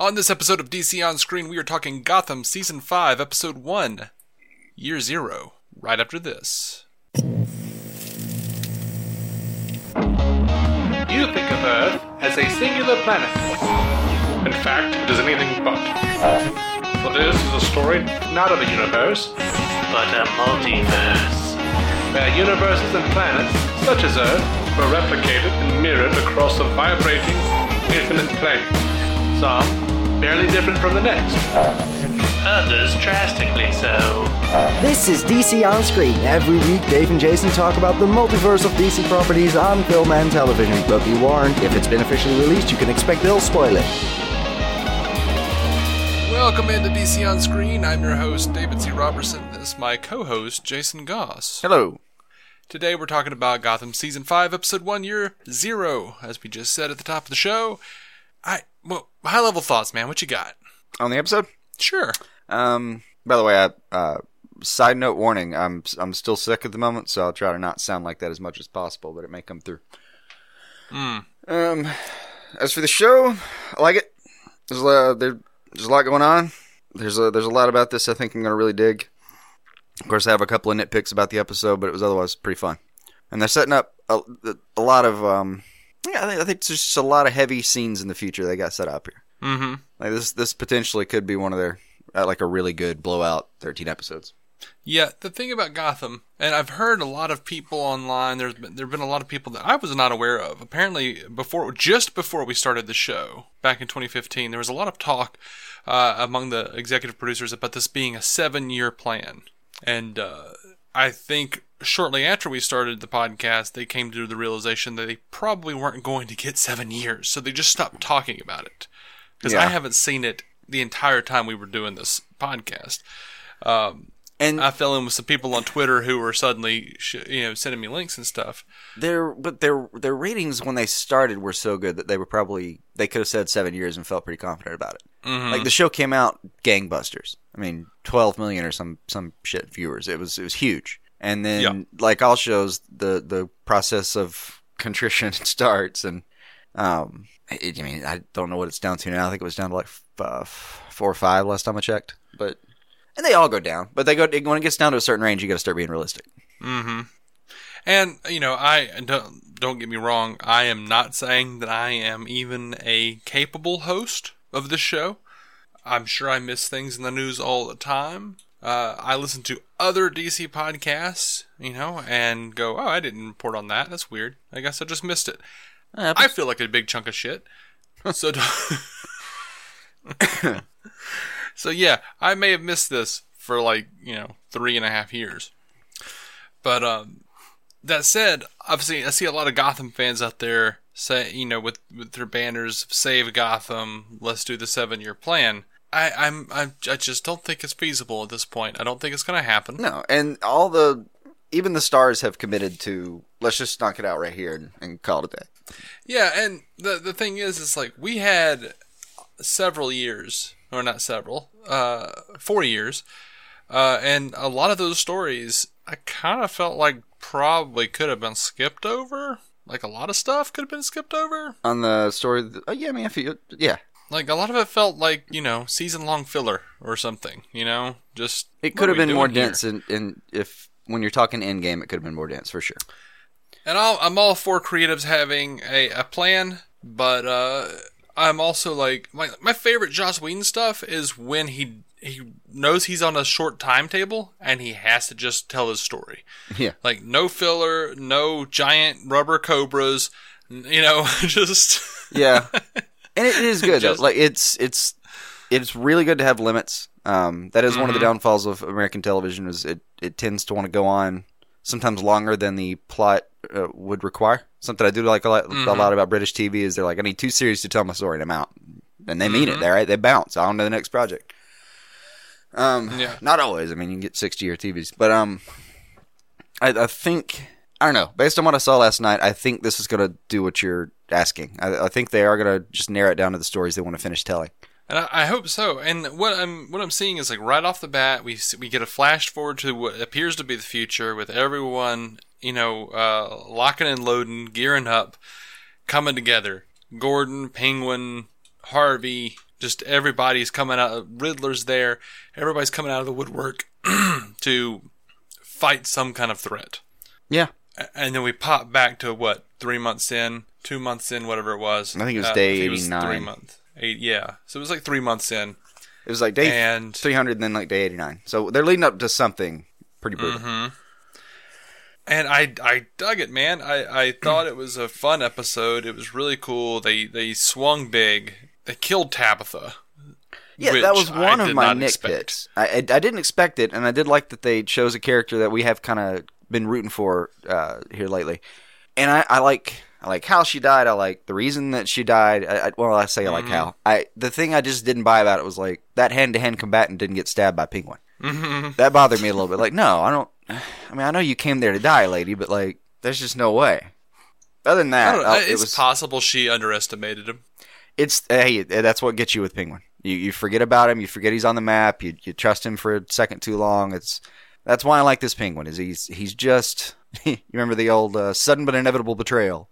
On this episode of DC On Screen, we are talking Gotham Season 5, Episode 1, Year Zero, right after this. You think of Earth as a singular planet. In fact, it is anything but. For this is a story not of a universe, but a multiverse. where universes and planets, such as Earth, were replicated and mirrored across a vibrating, infinite plane. Some barely different from the next. Others drastically so. This is DC On Screen. Every week, Dave and Jason talk about the multiverse of DC properties on film and television. But be warned, if it's been officially released, you can expect they'll spoil it. Welcome into DC On Screen. I'm your host, David C. Robertson. This is my co host, Jason Goss. Hello. Today we're talking about Gotham Season 5, Episode 1, Year Zero. As we just said at the top of the show, I, well, high level thoughts, man. What you got? On the episode? Sure. Um, by the way, I, uh, side note warning, I'm I'm still sick at the moment, so I'll try to not sound like that as much as possible, but it may come through. Hmm. Um, as for the show, I like it. There's a there, there's a lot going on. There's a there's a lot about this I think I'm gonna really dig. Of course, I have a couple of nitpicks about the episode, but it was otherwise pretty fun. And they're setting up a, a lot of um, yeah, I think, I think there's just a lot of heavy scenes in the future they got set up here. Mm-hmm. Like this this potentially could be one of their uh, like a really good blowout 13 episodes. Yeah, the thing about Gotham, and I've heard a lot of people online. There's been there've been a lot of people that I was not aware of. Apparently, before just before we started the show back in 2015, there was a lot of talk uh, among the executive producers about this being a seven-year plan, and uh, I think shortly after we started the podcast, they came to the realization that they probably weren't going to get seven years, so they just stopped talking about it. Because I haven't seen it the entire time we were doing this podcast. Um, And I fell in with some people on Twitter who were suddenly, sh- you know, sending me links and stuff. their but their their ratings when they started were so good that they were probably they could have said seven years and felt pretty confident about it. Mm-hmm. Like the show came out gangbusters. I mean, 12 million or some some shit viewers. It was it was huge. And then Yeah. like all shows, the the process of contrition starts, and um, it, I mean, I don't know what it's down to now. I think it was down to like f- uh, four or five last time I checked, but. And they all go down, but they go when it gets down to a certain range, you got to start being realistic. Mm-hmm. And you know, I don't don't get me wrong. I am not saying that I am even a capable host of this show. I'm sure I miss things in the news all the time. Uh, I listen to other DC podcasts, you know, and go, "Oh, I didn't report on that. That's weird. I guess I just missed it." I feel like a big chunk of shit. So, so yeah, I may have missed this for like you know three and a half years. But um, that said, obviously, I see a lot of Gotham fans out there say, you know, with with their banners, "Save Gotham, let's do the seven-year plan." I, I'm, I, I just don't think it's feasible at this point. I don't think it's going to happen. No, and all the even the stars have committed to let's just knock it out right here and, and call it a day. Yeah, and the the thing is, it's like we had several years, or not several, uh, four years, uh, and a lot of those stories, I kind of felt like probably could have been skipped over. Like a lot of stuff could have been skipped over. On the story, th- oh, yeah, I mean, I feel, yeah, Like a lot of it felt like you know season long filler or something. You know, just it could have been more dense. In, in if when you're talking end game, it could have been more dense for sure. And I'll, I'm all for creatives having a, a plan, but uh, I'm also like my my favorite Joss Whedon stuff is when he he knows he's on a short timetable and he has to just tell his story. Yeah. Like no filler, no giant rubber cobras, you know, just Yeah, and it is good. Just- Like it's it's it's really good to have limits. Um, that is one of the downfalls of American television is it it tends to want to go on sometimes longer than the plot uh, would require. Something I do like a lot, a lot about British TV is they're like, I need two series to tell my story, and I'm out. And they mean it. They right, they bounce on to the next project. Um, Yeah. not always. I mean, you can get sixty year TVs, but um, I, I think I don't know. Based on what I saw last night, I think this is going to do what you're asking. I, I think they are going to just narrow it down to the stories they want to finish telling. And I, I hope so. And what I'm what I'm seeing is like right off the bat, we we get a flash forward to what appears to be the future with everyone, you know, uh, locking and loading, gearing up, coming together. Gordon, Penguin, Harvey, just everybody's coming out. Riddler's there. Everybody's coming out of the woodwork to fight some kind of threat. Yeah, And then we pop back to what three months in, two months in, whatever it was. I think it was Uh, day Three month. Eight, yeah. So it was like three months in. it was like day And- three hundred, and then like day eighty nine. So they're leading up to something pretty brutal. Mm-hmm. And I I dug it, man. I, I thought it was a fun episode. It was really cool. They they swung big. They killed Tabitha. Yeah, that was I one of my nitpicks. I, I I didn't expect it, and I did like that they chose a character that we have kind of been rooting for uh, here lately. And I, I like I like how she died. I like the reason that she died. I, I, well, I say I Mm-hmm. like how. I the thing I just didn't buy about it was like that hand to hand combatant didn't get stabbed by Penguin. Mm-hmm. That bothered me a little bit. Like, no, I don't. I mean, I know you came there to die, lady, but like, there's just no way. Other than that, don't uh, It's it was possible she underestimated him. it's hey, that's what gets you with Penguin. You you forget about him, you forget he's on the map, you you trust him for a second too long. It's that's why I like this Penguin. Is he's he's just you remember the old uh, sudden but inevitable betrayal.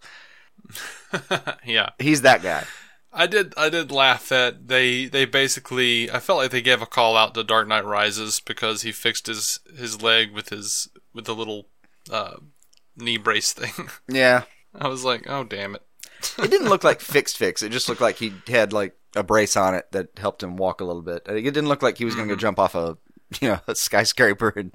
yeah. He's that guy. I did I did laugh that they they basically I felt like they gave a call out to Dark Knight Rises because he fixed his his leg with his with the little uh, knee brace thing. Yeah, I was like, oh damn it. it didn't look like fixed fix. It just looked like he had like a brace on it that helped him walk a little bit. It didn't look like he was going to go jump off a you know a skyscraper and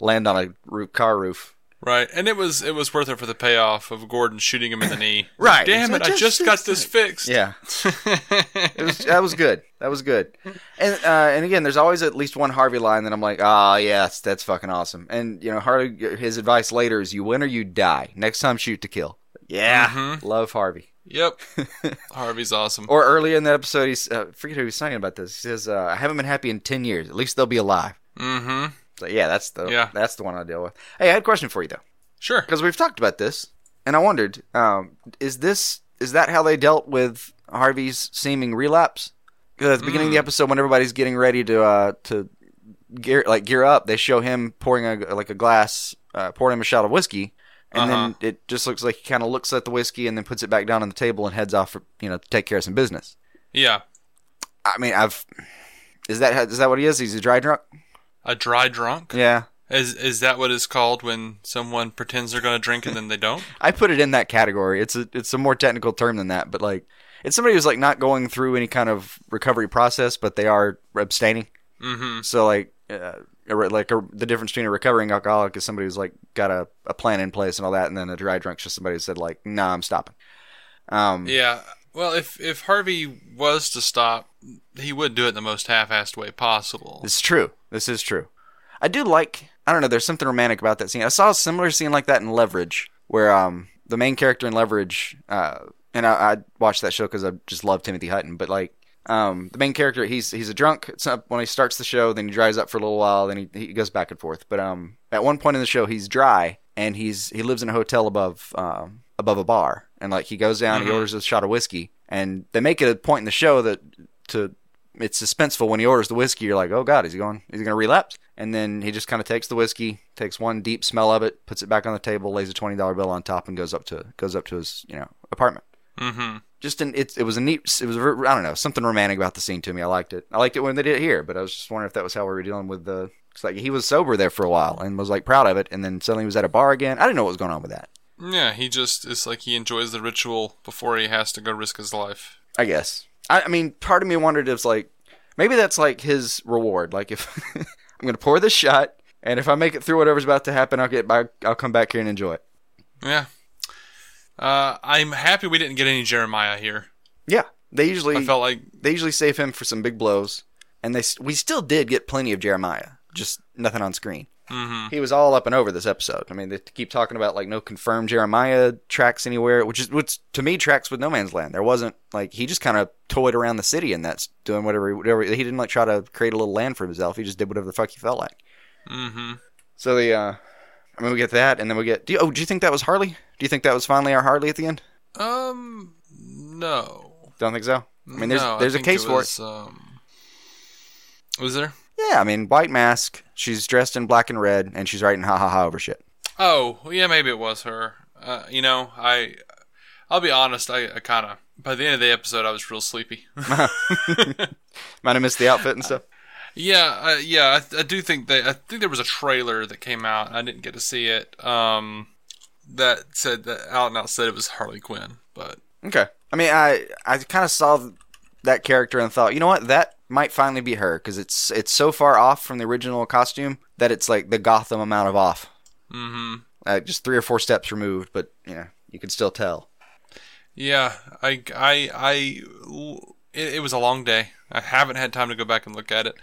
land on a roof, car roof. Right, and it was it was worth it for the payoff of Gordon shooting him in the knee. Right. Damn So it! I just just got this it. fixed. Yeah, it was that was good. That was good. And uh, and again, there's always at least one Harvey line that I'm like, ah, yes, that's fucking awesome. And you know, Harvey, his advice later is, you win or you die. Next time, shoot to kill. Yeah, love Harvey. Yep. Harvey's awesome. Or earlier in the episode, he's uh, I forget who he was saying about this. He says, uh, "I haven't been happy in ten years. At least they'll be alive." mm-hmm. So yeah, that's the Yeah. that's the one I deal with. Hey, I had a question for you though. Sure. because we've talked about this, and I wondered, um, is this is that how they dealt with Harvey's seeming relapse? Because at the beginning of the episode, when everybody's getting ready to uh, to gear like gear up, they show him pouring a like a glass, uh, pouring him a shot of whiskey, and then it just looks like he kind of looks at the whiskey and then puts it back down on the table and heads off, for, you know, to take care of some business. Yeah. I mean, I've is that is that what he is? He's a dry drunk. A dry drunk. Yeah, Is is that what it's called when someone pretends they're gonna drink and then they don't? I put it in that category. It's a it's a more technical term than that, but like it's somebody who's like not going through any kind of recovery process, but they are abstaining. Mm-hmm. So like uh, like a, the difference between a recovering alcoholic is somebody who's like got a, a plan in place and all that, and then a dry drunk's just somebody who said like, "Nah, I'm stopping." Um, Yeah. Well, if if Harvey was to stop, he would do it in the most half-assed way possible. It's true. This is true. I do like. I don't know. There's something romantic about that scene. I saw a similar scene like that in Leverage, where um the main character in Leverage, uh, and I, I watched that show because I just love Timothy Hutton. But like, um, the main character, he's he's a drunk when he starts the show, then he dries up for a little while, then he he goes back and forth. But um, at one point in the show, he's dry and he's he lives in a hotel above um above a bar, and like he goes down, he orders a shot of whiskey, and they make it a point in the show that to it's suspenseful when he orders the whiskey. You're like, oh god, is he going? Is he going to relapse? And then he just kind of takes the whiskey, takes one deep smell of it, puts it back on the table, lays a twenty dollar bill on top, and goes up to goes up to his you know apartment. Mm-hmm. Just an it, it was a neat it was a, I don't know something romantic about the scene to me. I liked it. I liked it when they did it here, but I was just wondering if that was how we were dealing with the. It's like he was sober there for a while and was like proud of it, and then suddenly he was at a bar again. I didn't know what was going on with that. Yeah, he just it's like he enjoys the ritual before he has to go risk his life. I guess. I, I mean, part of me wondered if it's like maybe that's like his reward. Like if I'm gonna pour this shot, and if I make it through whatever's about to happen, I'll get back. I'll come back here and enjoy it. Yeah. Uh, I'm happy we didn't get any Jeremiah here. Yeah, they usually I felt like they usually save him for some big blows, and they we still did get plenty of Jeremiah, just nothing on screen. Mhm. He was all up and over this episode. I mean, they keep talking about like no confirmed Jeremiah tracks anywhere, which is which to me tracks with No Man's Land. There wasn't like he just kind of toyed around the city and that's doing whatever whatever he didn't like try to create a little land for himself. He just did whatever the fuck he felt like. Mm-hmm. So the uh, I mean, we get that, and then we get. Do you, oh, do you think that was Harley? Do you think that was finally our Harley at the end? Um, no. Don't think so. I mean, there's No, there's a think case for was, it. Um, was there? Yeah, I mean, white mask. She's dressed in black and red, and she's writing ha ha ha over shit. Oh, yeah, maybe it was her. Uh, you know, I, I'll be honest. I, I kind of by the end of the episode, I was real sleepy. Might have missed the outfit and stuff. yeah, uh, yeah. I, I do think that I think there was a trailer that came out. I didn't get to see it. Um, that said that out and out said it was Harley Quinn, but Okay. I mean, I I kind of saw that character and thought, you know what, that might finally be her because it's it's so far off from the original costume that it's like the Gotham amount of off. hmm Uh, just three or four steps removed, but you know you can still tell. Yeah, I, I, I, it, it was a long day. I haven't had time to go back and look at it.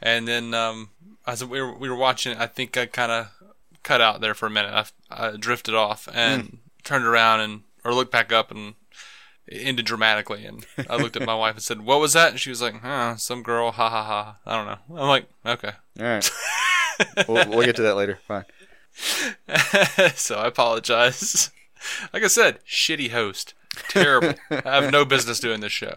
And then, um, as we were, we were watching I think I kind of cut out there for a minute. I, I drifted off and turned around and, or looked back up and it ended dramatically. And I looked at my wife and said, what was that? And she was like, huh, some girl, ha ha ha. I don't know. I'm like, okay. All right, we'll, we'll get to that later. Fine. so I apologize. Like I said, shitty host. Terrible. I have no business doing this show.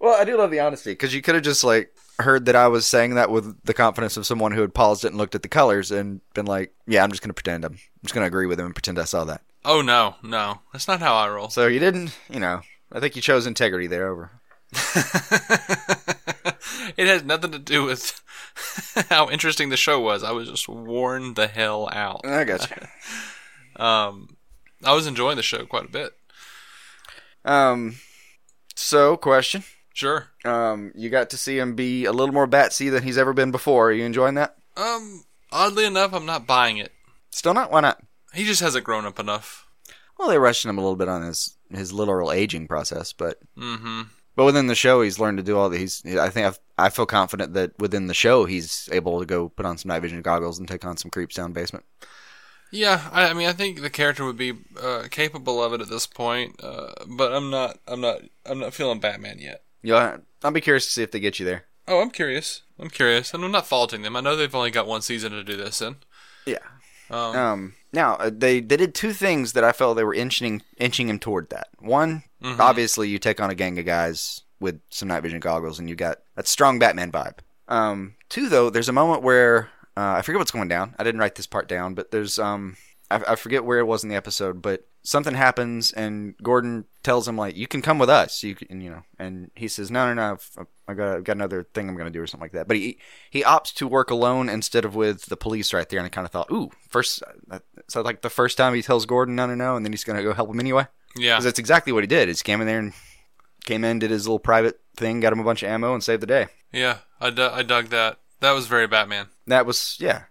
Well, I do love the honesty because you could have just like heard that I was saying that with the confidence of someone who had paused it and looked at the colors and been like, "Yeah, I'm just going to pretend I'm, I'm just going to agree with him and pretend I saw that." Oh no, no, that's not how I roll. So you didn't, you know. I think you chose integrity there over. it has nothing to do with how interesting the show was. I was just worn the hell out. I got you. Um, I was enjoying the show quite a bit. Um, so question. Sure. Um, you got to see him be a little more batsy than he's ever been before. Are you enjoying that? Um, oddly enough, I'm not buying it. Still not? Why not? He just hasn't grown up enough. Well, they rushed him a little bit on his his literal aging process, but Mm-hmm. but within the show, he's learned to do all these. I think I've, I feel confident that within the show, he's able to go put on some night vision goggles and take on some creeps down basement. Yeah, I, I mean, I think the character would be uh, capable of it at this point, uh, but I'm not. I'm not. I'm not feeling Batman yet. Yeah, I'll be curious to see if they get you there. Oh, I'm curious. I'm curious, and I'm not faulting them. I know they've only got one season to do this in. Yeah. Um, Um, now uh, they they did two things that I felt they were inching inching him toward that. One, Mhm. obviously, you take on a gang of guys with some night vision goggles, and you got that strong Batman vibe. Um, two, though, there's a moment where uh, I forget what's going down. I didn't write this part down, but there's um, I, I forget where it was in the episode, but something happens, and Gordon tells him like, "You can come with us." You can, you know, and he says, "No, no, no, I've- I got I've got another thing I'm going to do or something like that." But he he opts to work alone instead of with the police right there, and I kind of thought, "Ooh, first." uh, So like the first time he tells Gordon, "No, no, no," and then he's going to go help him anyway. yeah. Because that's exactly what he did. He came in there and came in, did his little private thing, got him a bunch of ammo, and saved the day. Yeah, I, I dug that. That was very Batman. That was yeah.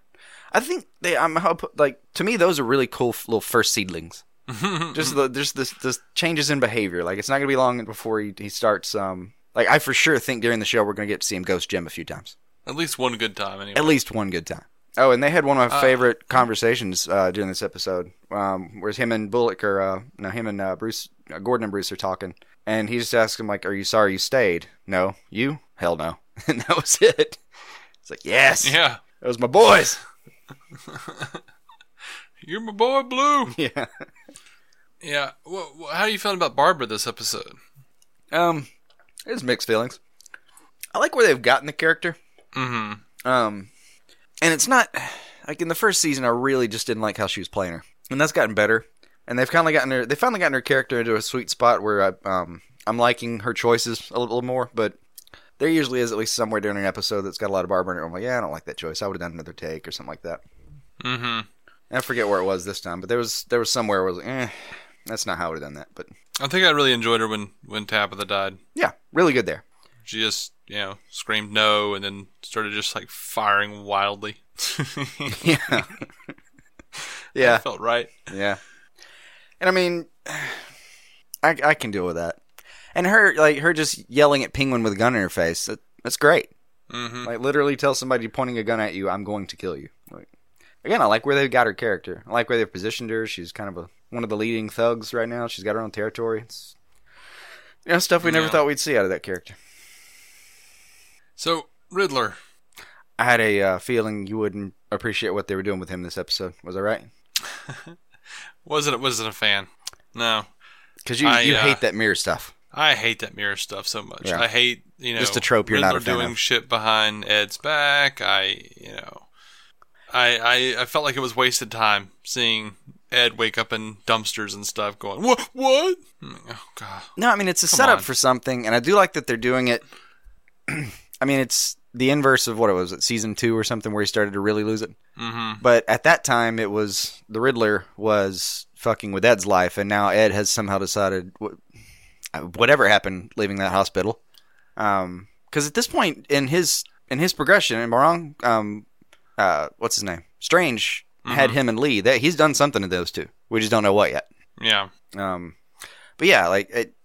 I think they. I'm hope like to me those are really cool f- little first seedlings. just the just this this changes in behavior. Like it's not gonna be long before he he starts. Um, like I for sure think during the show we're gonna get to see him ghost Jim a few times, At least one good time, anyway. at least one good time. Oh, and they had one of my Uh, favorite conversations uh, during this episode, um, where him and Bullock or uh, no, him and uh, Bruce, uh, Gordon and Bruce are talking, and he just asks him like, "Are you sorry you stayed?" No, you? Hell no, and that was it. It's like yes, Yeah. it was my boys. You're my boy, Blue. Yeah. Yeah. Wh- how are you feeling about Barbara this episode? Um, it's mixed feelings. I like where they've gotten the character. Mm-hmm. Um, and it's not like in the first season. I really just didn't like how she was playing her, and that's gotten better. And they've kind of gotten her. They finally gotten her character into a sweet spot where I um I'm liking her choices a little more. But there usually is at least somewhere during an episode that's got a lot of Barbara in it. I'm like, yeah, I don't like that choice. I would have done another take or something like that. Mm-hmm. I forget where it was this time, but there was there was somewhere where was like, eh. That's not how I would have done that, but I think I really enjoyed her when when Tabitha died. yeah, really good there. She just you know screamed no and then started just like firing wildly. Yeah, yeah, felt right. yeah. And I mean, I I can deal with that. And her like her just yelling at Penguin with a gun in her face. That, that's great. hmm Like literally tell somebody pointing a gun at you, I'm going to kill you. Like, again, I like where they've got her character. I like where they've positioned her. She's kind of a one of the leading thugs right now. She's got her own territory. It's you know stuff we never thought we'd see out of that character. So Riddler, I had a uh, feeling you wouldn't appreciate what they were doing with him this episode. Was I right? wasn't wasn't a fan. No, Because you I, you uh, hate that mirror stuff. I hate that mirror stuff so much. Yeah. I hate you know Just a trope you're not Riddler fan doing of. shit behind Ed's back. I you know, I, I I felt like it was wasted time seeing Ed wake up in dumpsters and stuff, going what what? Oh god, No, I mean it's a Come setup on. for something, and I do like that they're doing it. I mean, it's the inverse of what it was at season two or something, where he started to really lose it. hmm But at that time, it was the Riddler was fucking with Ed's life, and now Ed has somehow decided whatever happened leaving that hospital. Because at this point in his in his progression, am I wrong? Um, uh, what's his name? Strange had him and Lee. That he's done something to those two. We just don't know what yet. yeah. Um, but yeah, like it,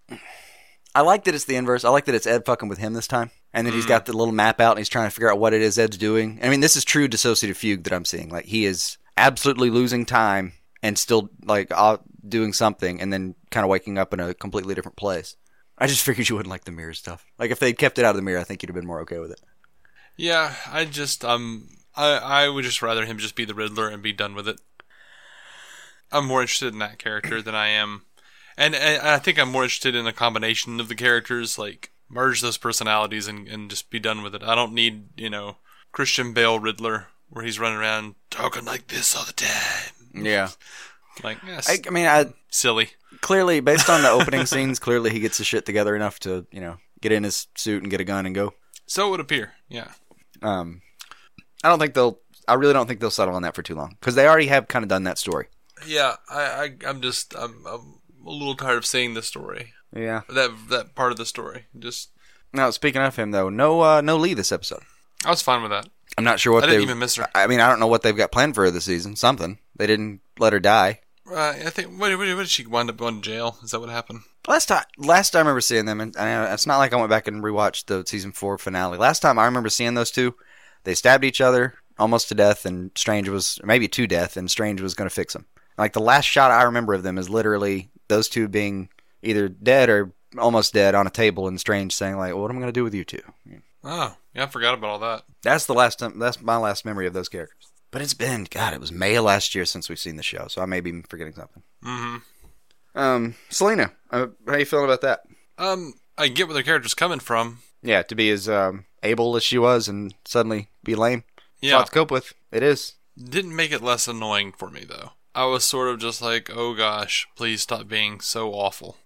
I like that it's the inverse. I like that it's Ed fucking with him this time, and that he's got the little map out and he's trying to figure out what it is Ed's doing. I mean, this is true dissociative fugue that I'm seeing. Like he is absolutely losing time and still like uh, doing something, and then kind of waking up in a completely different place. I just figured you wouldn't like the mirror stuff. Like if they'd kept it out of the mirror, I think you'd have been more okay with it. Yeah, I just um I I would just rather him just be the Riddler and be done with it. I'm more interested in that character than I am, and, and I think I'm more interested in a combination of the characters, like merge those personalities and and just be done with it. I don't need you know Christian Bale Riddler where he's running around talking like this all the time. Yeah, Like yes, I, I mean, I silly. clearly based on the opening scenes, clearly he gets his shit together enough to you know get in his suit and get a gun and go. So it would appear. Yeah. Um, I don't think they'll. I really don't think they'll settle on that for too long because they already have kind of done that story. Yeah, I, I I'm just I'm, I'm a little tired of seeing this story. Yeah. That that part of the story. Just Now speaking of him though, no, uh, no Lee this episode. I was fine with that. I'm not sure what I didn't they even miss her. I mean, I don't know what they've got planned for this season. Something they didn't let her die. Uh, I think what, what, what did she wind up going to jail? Is that what happened? Last time, last time I remember seeing them, and, and it's not like I went back and rewatched the season four finale. Last time I remember seeing those two, they stabbed each other almost to death, and Strange was maybe to death, and Strange was going to fix them. Like the last shot I remember of them is literally those two being either dead or almost dead on a table, and Strange saying like, "What am I going to do with you two? Oh, yeah, I forgot about all that. That's the last time. That's my last memory of those characters. But it's been God. It was May of last year since we've seen the show, so I may be forgetting something. hmm Um, Selina, uh, how you feeling about that? Um, I get where the character's coming from. Yeah, to be as um, able as she was and suddenly be lame. Yeah, to cope with. It is. didn't make it less annoying for me though. I was sort of just like, oh gosh, please stop being so awful.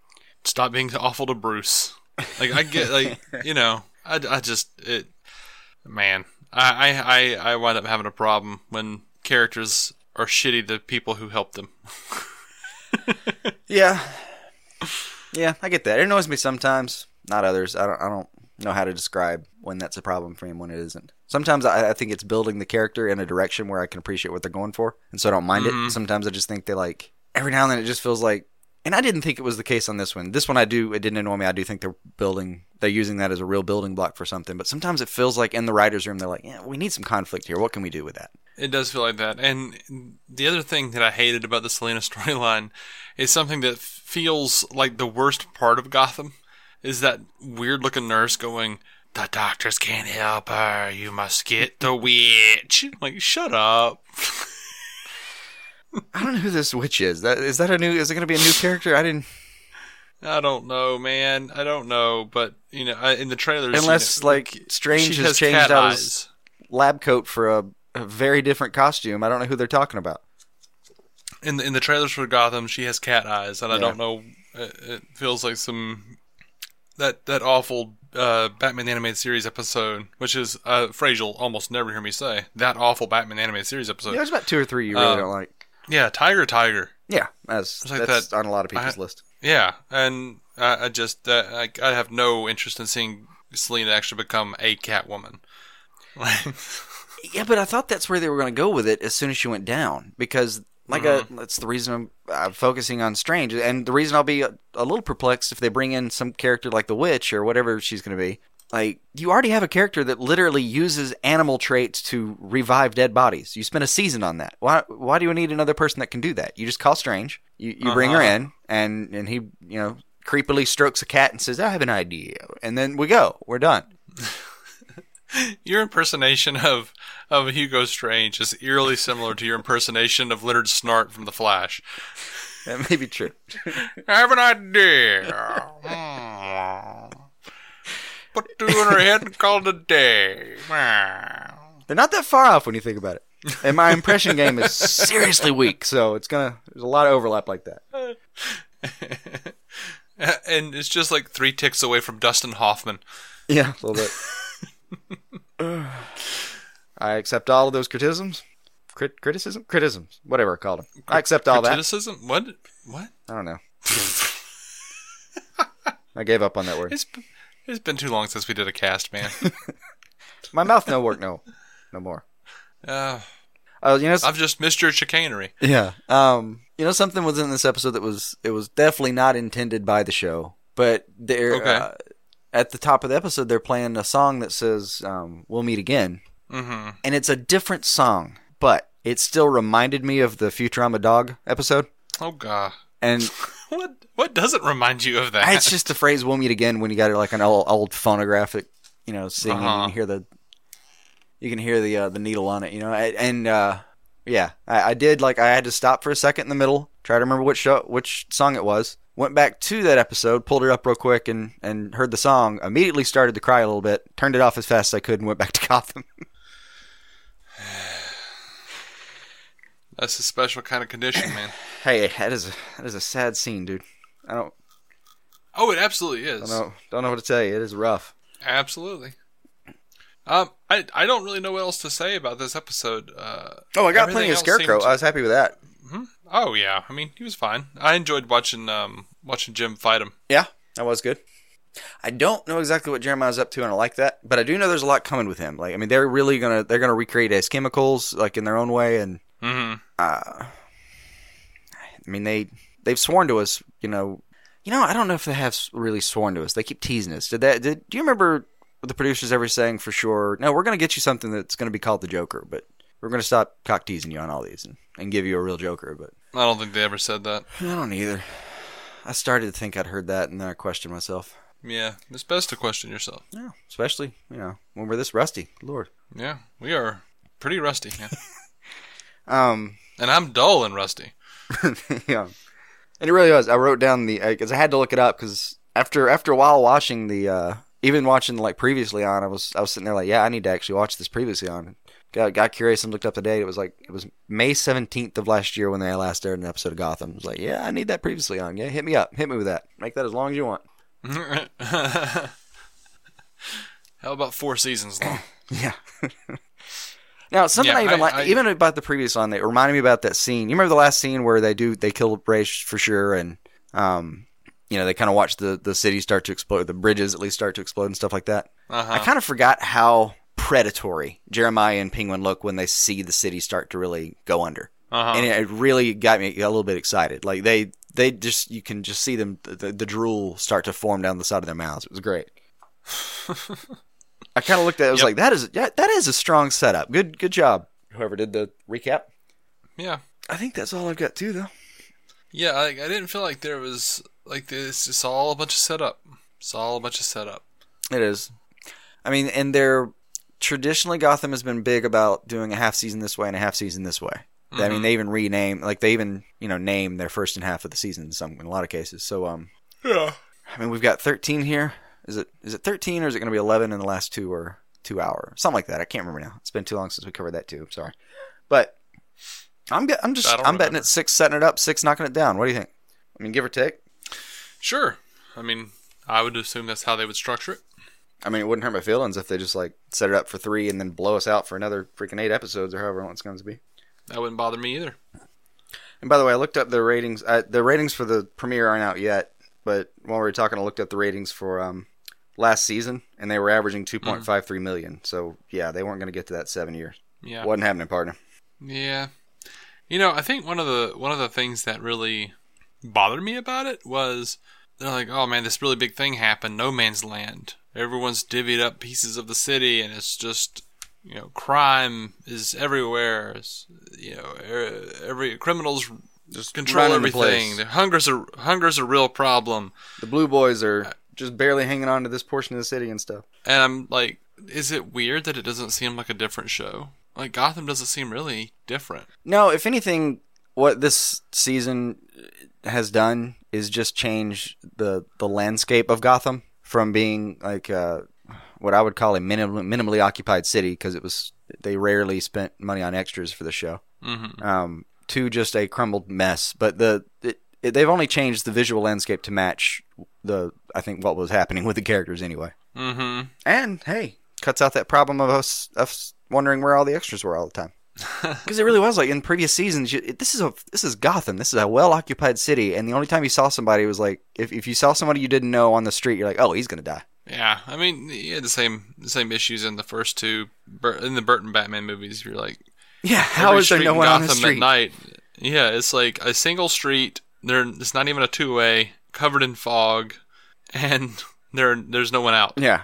Stop being awful to Bruce. Like I get, like you know, I, I just it, man, I I I wind up having a problem when characters are shitty to people who help them. Yeah. Yeah, I get that. It annoys me sometimes, not others. I don't. I don't know how to describe when that's a problem for me and when it isn't. Sometimes I, I think it's building the character in a direction where I can appreciate what they're going for, and so I don't mind it. Mm-hmm. Sometimes I just think they like every now and then it just feels like. And I didn't think it was the case on this one. This one I do. It didn't annoy me. I do think they're building. They're using that as a real building block for something. But sometimes it feels like in the writers' room they're like, yeah, we need some conflict here. What can we do with that? It does feel like that. And the other thing that I hated about the Selina storyline is something that feels like the worst part of Gotham is that weird looking nurse going, The doctors can't help her. You must get the witch. Like, shut up. I don't know who this witch is. That is that a new? Is it going to be a new character? I didn't. I don't know, man. I don't know. But, you know, I- in the trailers. Unless you know, like Strange has has changed out eyes. his lab coat for a, a very different costume. I don't know who they're talking about. in the, in the trailers for Gotham, she has cat eyes, and I don't know. It, it feels like some that that awful uh, Batman animated series episode, which is uh, phrase you'll almost never hear me say. That awful Batman animated series episode. Yeah, there's about two or three you really Uh, don't like. Yeah, Tiger, Tiger. Yeah, as like that's that- on a lot of I- people's list. Yeah, and I, I just uh, I, I have no interest in seeing Selina actually become a Catwoman. Yeah, but I thought that's where they were going to go with it as soon as she went down because, like, uh that's the reason I'm, I'm focusing on Strange, and the reason I'll be a, a little perplexed if they bring in some character like the Witch or whatever she's going to be. Like, you already have a character that literally uses animal traits to revive dead bodies. You spend a season on that. Why? Why do you need another person that can do that? You just call Strange. You you bring her Uh-huh. in, and and he you know creepily strokes a cat and says, "I have an idea," and then we go. We're done. Your impersonation of of Hugo Strange is eerily similar to your impersonation of Leonard Snart from The Flash. That may be true. I have an idea. Put two in her head and call it a day. They're not that far off when you think about it. And my impression game is seriously weak, so it's gonna. There's a lot of overlap like that. and it's just like three ticks away from Dustin Hoffman. Yeah, a little bit. I accept all of those criticisms. Crit- criticism, criticisms, whatever I call them. I accept all that. Criticism? What? What? I don't know. I gave up on that word. It's it's been too long since we did a cast, man. My mouth no work no, no more. uh, Oh, you know, I've just missed your chicanery. Yeah. Um, you know, something was in this episode that was it was definitely not intended by the show, but they're Okay. uh, at the top of the episode they're playing a song that says um, "We'll meet again," Mm-hmm. and it's a different song, but it still reminded me of the Futurama dog episode, Oh god. and What what doesn't remind you of that? it's just the phrase "We'll meet again" when you got it like an old, old phonographic, you know, singing. Uh-huh. You can hear the you can hear the uh, the needle on it, you know, and and, uh, yeah, I, I did like I had to stop for a second in the middle, try to remember which show, which song it was. Went back to that episode, pulled it up real quick, and and heard the song. Immediately started to cry a little bit. Turned it off as fast as I could, and went back to Gotham. That's a special kind of condition, man. hey, that is a, that is a sad scene, dude. I don't Oh, it absolutely is. don't know don't know what to tell you. It is rough. Absolutely. Um, I I don't really know what else to say about this episode. Uh, Oh, I got plenty of Scarecrow. I was happy with that. Hmm. oh yeah, I mean he was fine. I enjoyed watching um watching Jim fight him. Yeah, that was good. I don't know exactly what Jeremiah's up to, and I like that. But I do know there's a lot coming with him. Like, I mean, they're really gonna they're gonna recreate his chemicals like in their own way, and Mm-hmm. uh, I mean they they've sworn to us. You know, you know, I don't know if they have really sworn to us. They keep teasing us. Did that? Did do you remember the producers ever saying for sure? No, we're gonna get you something that's gonna be called the Joker, but we're gonna stop cock teasing you on all these and, and give you a real Joker. But I don't think they ever said that. I don't either. I started to think I'd heard that, and then I questioned myself. Yeah, it's best to question yourself. Yeah, especially you know when we're this rusty. Lord. Yeah, we are pretty rusty, yeah. Um. and I'm dull and rusty. yeah. And it really was. I wrote down the because I had to look it up because after after a while watching the uh even watching like previously on, I was I was sitting there like, yeah, I need to actually watch this previously on. Got got curious and looked up the date. It was like it was May seventeenth of last year when they last aired an episode of Gotham. I was like, yeah, I need that previously on. Yeah, hit me up, hit me with that. Make that as long as you want. How about four seasons long? Yeah. Now something Yeah, I even I- like, I- even about the previous one, that reminded me about that scene. You remember the last scene where they do they kill Ra's for sure, and um, you know they kind of watch the the city start to explode, the bridges at least start to explode and stuff like that. Uh-huh. I kind of forgot how predatory Jeremiah and Penguin look when they see the city start to really go under, Uh-huh. and it really got me a little bit excited. Like they they just you can just see them the, the drool start to form down the side of their mouths. It was great. I kind of looked at it. I was Yep. like, "That is yeah, that is a strong setup. Good good job." Whoever did the recap. yeah. I think that's all I've got too, though. Yeah, I, I didn't feel like there was like this. It's all a bunch of setup. It's all a bunch of setup. It is. I mean, and they're traditionally Gotham has been big about doing a half season this way and a half season this way. I mean, they even rename like they even you know name their first and half of the season in some in a lot of cases. So um, Yeah. I mean, we've got thirteen here. Is it is it thirteen or is it going to be eleven in the last two or two hour something like that? I can't remember now. It's been too long since we covered that too. I'm sorry, but I'm get, I'm just I'm don't betting remember. it six setting it up, six knocking it down. What do you think? I mean, give or take. Sure. I mean, I would assume that's how they would structure it. I mean, it wouldn't hurt my feelings if they just like set it up for three and then blow us out for another freaking eight episodes or however long it's going to be. That wouldn't bother me either. And by the way, I looked up the ratings. Uh, the ratings for the premiere aren't out yet, but while we were talking, I looked up the ratings for um, last season, and they were averaging 2.53 million. So yeah, they weren't going to get to that seven years. Yeah. Wasn't happening, partner. Yeah. You know, I think one of the one of the things that really bothered me about it was they're like, "Oh man, this really big thing happened, No Man's Land. Everyone's divvied up pieces of the city and it's just, you know, crime is everywhere. It's, you know, er- every criminals Just control everything. The hunger's a hunger's a real problem." The Blue Boys are just barely hanging on to this portion of the city and stuff. And I'm like, is it weird that it doesn't seem like a different show? Like Gotham doesn't seem really different. No, if anything, what this season has done is just change the the landscape of Gotham from being like uh, what I would call a minim- minimally occupied city because it was they rarely spent money on extras for the show. Mm-hmm. Um, to just a crumbled mess, but the it, it, they've only changed the visual landscape to match the I think what was happening with the characters anyway. Mm-hmm. And hey, cuts out that problem of us us wondering where all the extras were all the time. Because it really was like in previous seasons. You, this is a this is Gotham. This is a well occupied city, and the only time you saw somebody was like if if you saw somebody you didn't know on the street, you're like, oh, he's gonna die. Yeah, I mean, you had the same the same issues in the first two in the Burton Batman movies. You're like, Yeah, how is there no one on the Gotham street? at night? Yeah, it's like a single street. There, it's not even a two way, covered in fog, and there there's no one out Yeah,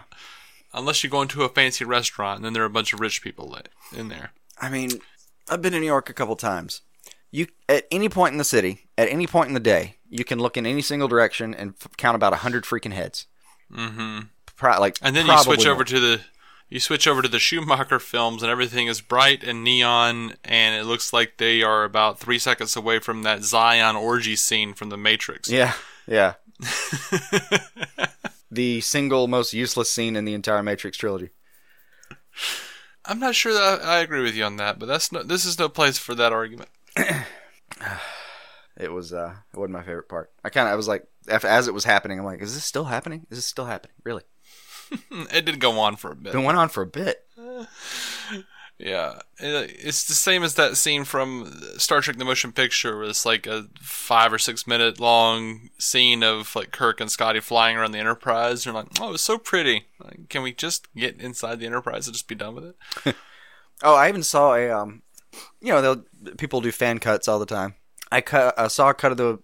unless you go into a fancy restaurant. And then there are a bunch of rich people in there. I mean, I've been to New York a couple times. You at any point in the city, at any point in the day, you can look in any single direction and f- count about a hundred freaking heads. Mm-hmm. Pro- like, And then you switch over more. to the you switch over to the Schumacher films, and everything is bright and neon, and it looks like they are about three seconds away from that Zion orgy scene from The Matrix. Yeah, yeah. the single most useless scene in the entire Matrix trilogy. I'm not sure that I agree with you on that, but that's no, this is no place for that argument. It was uh, it wasn't my favorite part. I kind of I was like, as it was happening, I'm like, is this still happening? Is this still happening? Really? It did go on for a bit. It went on for a bit. Yeah, it's the same as that scene from Star Trek: The Motion Picture, where it's like a five or six minute long scene of like Kirk and Scotty flying around the Enterprise. And you're like, oh, it's so pretty. Like, can we just get inside the Enterprise and just be done with it? Oh, I even saw a um, you know, people do fan cuts all the time. I cut, I saw a cut of the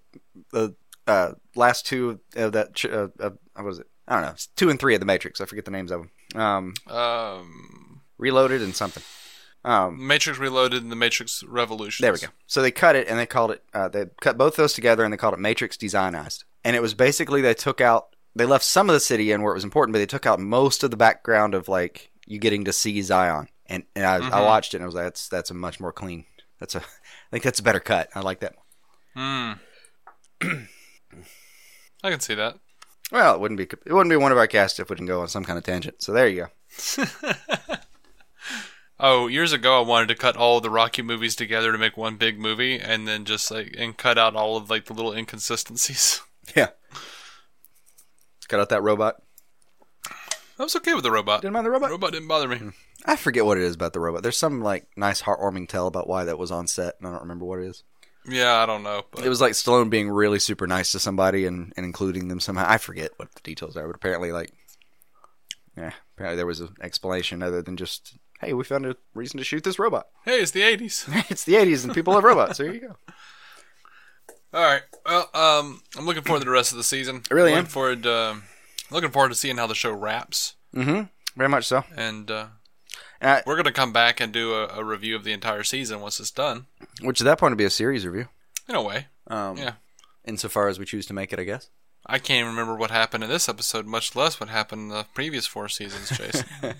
the uh, last two of that. Uh, uh, what was it? I don't know. It's two and three of the Matrix. I forget the names of them. Um, Um, Reloaded and something. Um, Matrix Reloaded and The Matrix Revolution. There we go. So they cut it and they called it. Uh, they cut both those together and they called it Matrix Dezionized. And it was basically they took out. They left some of the city in where it was important, but they took out most of the background of like you getting to see Zion. And, and I, I Mhm. watched it and I was like, that's that's a much more clean. That's a. I think that's a better cut. I like that. Hmm. I can see that. Well, it wouldn't be it wouldn't be one of our casts if we didn't go on some kind of tangent. So there you go. Oh, years ago, I wanted to cut all the Rocky movies together to make one big movie, and then just like and cut out all of like the little inconsistencies. Yeah. Cut out that robot. I was okay with the robot. Didn't mind the robot. Robot didn't bother me. Hmm. I forget what it is about the robot. There's some like nice heartwarming tale about why that was on set, and I don't remember what it is. Yeah, I don't know. But It was like Stallone being really super nice to somebody and, and including them somehow. I forget what the details are, but apparently, like, yeah, apparently there was an explanation other than just, hey, we found a reason to shoot this robot. hey, it's the '80s. it's the 80s and people have robots. There you go. All right. Well, um, I'm looking forward to the rest of the season. I really looking am. forward. Um, looking forward to seeing how the show wraps, Mm-hmm. Very much so. and uh, And I, we're gonna come back and do a, a review of the entire season once it's done. which at that point would be a series review. In a way, Um, yeah. Insofar as we choose to make it, I guess. I can't even remember what happened in this episode, much less what happened in the previous four seasons, Jason.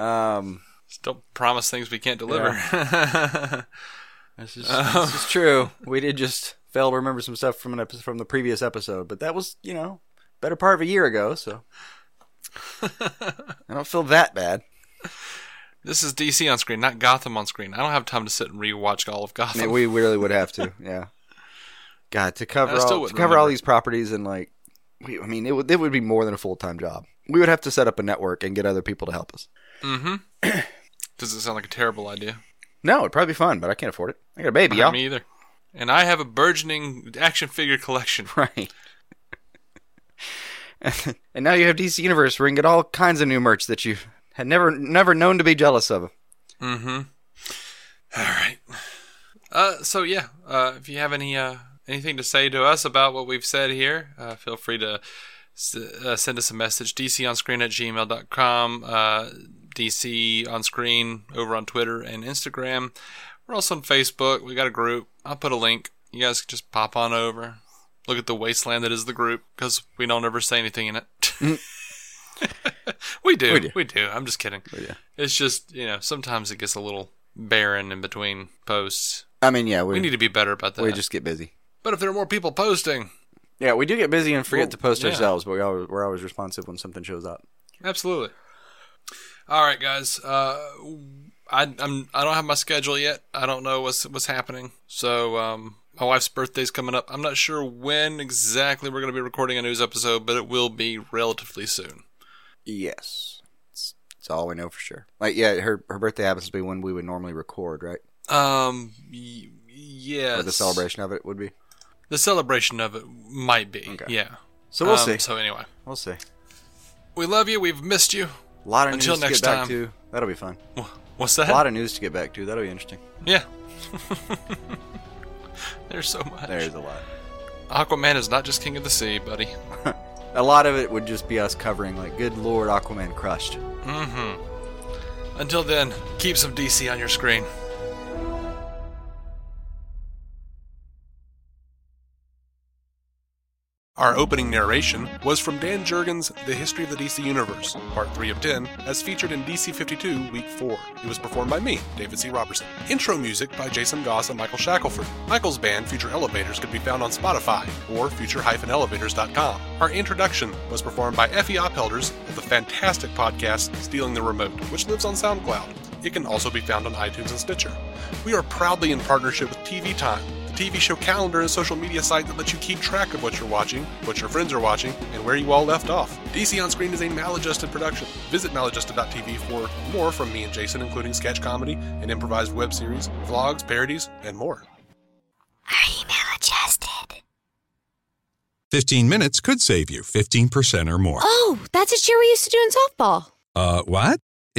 Um, Still promise things we can't deliver. this is, this is true. We did just fail to remember some stuff from an episode from the previous episode, but that was, you know, better part of a year ago, so I don't feel that bad. this is DC on screen, not Gotham on screen. I don't have time to sit and rewatch all of I Gotham. mean, we really would have to, yeah. God, to cover all, to cover all these properties and like, we, I mean, it would it would be more than a full time job. We would have to set up a network and get other people to help us. Mm-hmm. Does it sound like a terrible idea? No, it'd probably be fun, but I can't afford it. I got a baby, Not y'all. me either. And I have a burgeoning action figure collection. Right. and now you have DC Universe where you can get all kinds of new merch that you had never never known to be jealous of. Mm-hmm. All right. Uh, so yeah, uh, if you have any uh, anything to say to us about what we've said here, uh, feel free to s- uh, send us a message. DConscreen at gmail.com. Uh, DC on screen over on Twitter and Instagram. We're also on Facebook. We got a group. I'll put a link. You guys can just pop on over. Look at the wasteland that is the group because we don't ever say anything in it. Mm. we do. We We do. do. I'm just kidding. It's just, you know, sometimes it gets a little barren in between posts. I mean, yeah, we, We need to be better about that. we just get busy. But if there are more people posting, Yeah, we do get busy and forget Well, to post yeah. ourselves, but we always, we're always responsive when something shows up. absolutely. All right, guys. Uh, I I'm I don't have my schedule yet. I don't know what's what's happening. So um, my wife's birthday's coming up. I'm not sure when exactly we're going to be recording a news episode, but it will be relatively soon. Yes, it's, it's all we know for sure. Like, yeah, her her birthday happens to be when we would normally record, right? Um, y- yes. Or the celebration of it would be. The celebration of it might be. Okay. Yeah. So we'll Um, see. So anyway, We'll see. we love you. We've missed you. A lot of Until news next to get back time. to. That'll be fun. What's that? A lot of news to get back to. That'll be interesting. Yeah. There's so much. There's a lot. Aquaman is not just king of the sea, buddy. A lot of it would just be us covering, like, good lord, Aquaman crushed. Mm-hmm. Until then, keep some DC on your screen. Our opening narration was from Dan Jurgens' The History of the DC Universe, Part 3 of 10, as featured in DC 52, Week 4. It was performed by me, David C. Robertson. Intro music by Jason Goss and Michael Shackelford. Michael's band, Future Elevators, could be found on Spotify or future-elevators.com. Our introduction was performed by Effie Ophelders of the fantastic podcast Stealing the Remote, which lives on SoundCloud. It can also be found on iTunes and Stitcher. We are proudly in partnership with TV Time, TV show calendar and social media site that lets you keep track of what you're watching, what your friends are watching, and where you all left off. DC On Screen is a maladjusted production. Visit maladjusted.tv for more from me and Jason, including sketch comedy, an improvised web series, vlogs, parodies, and more. Are you maladjusted? 15 minutes could save you 15% or more. Oh, that's a cheer we used to do in softball. Uh, what?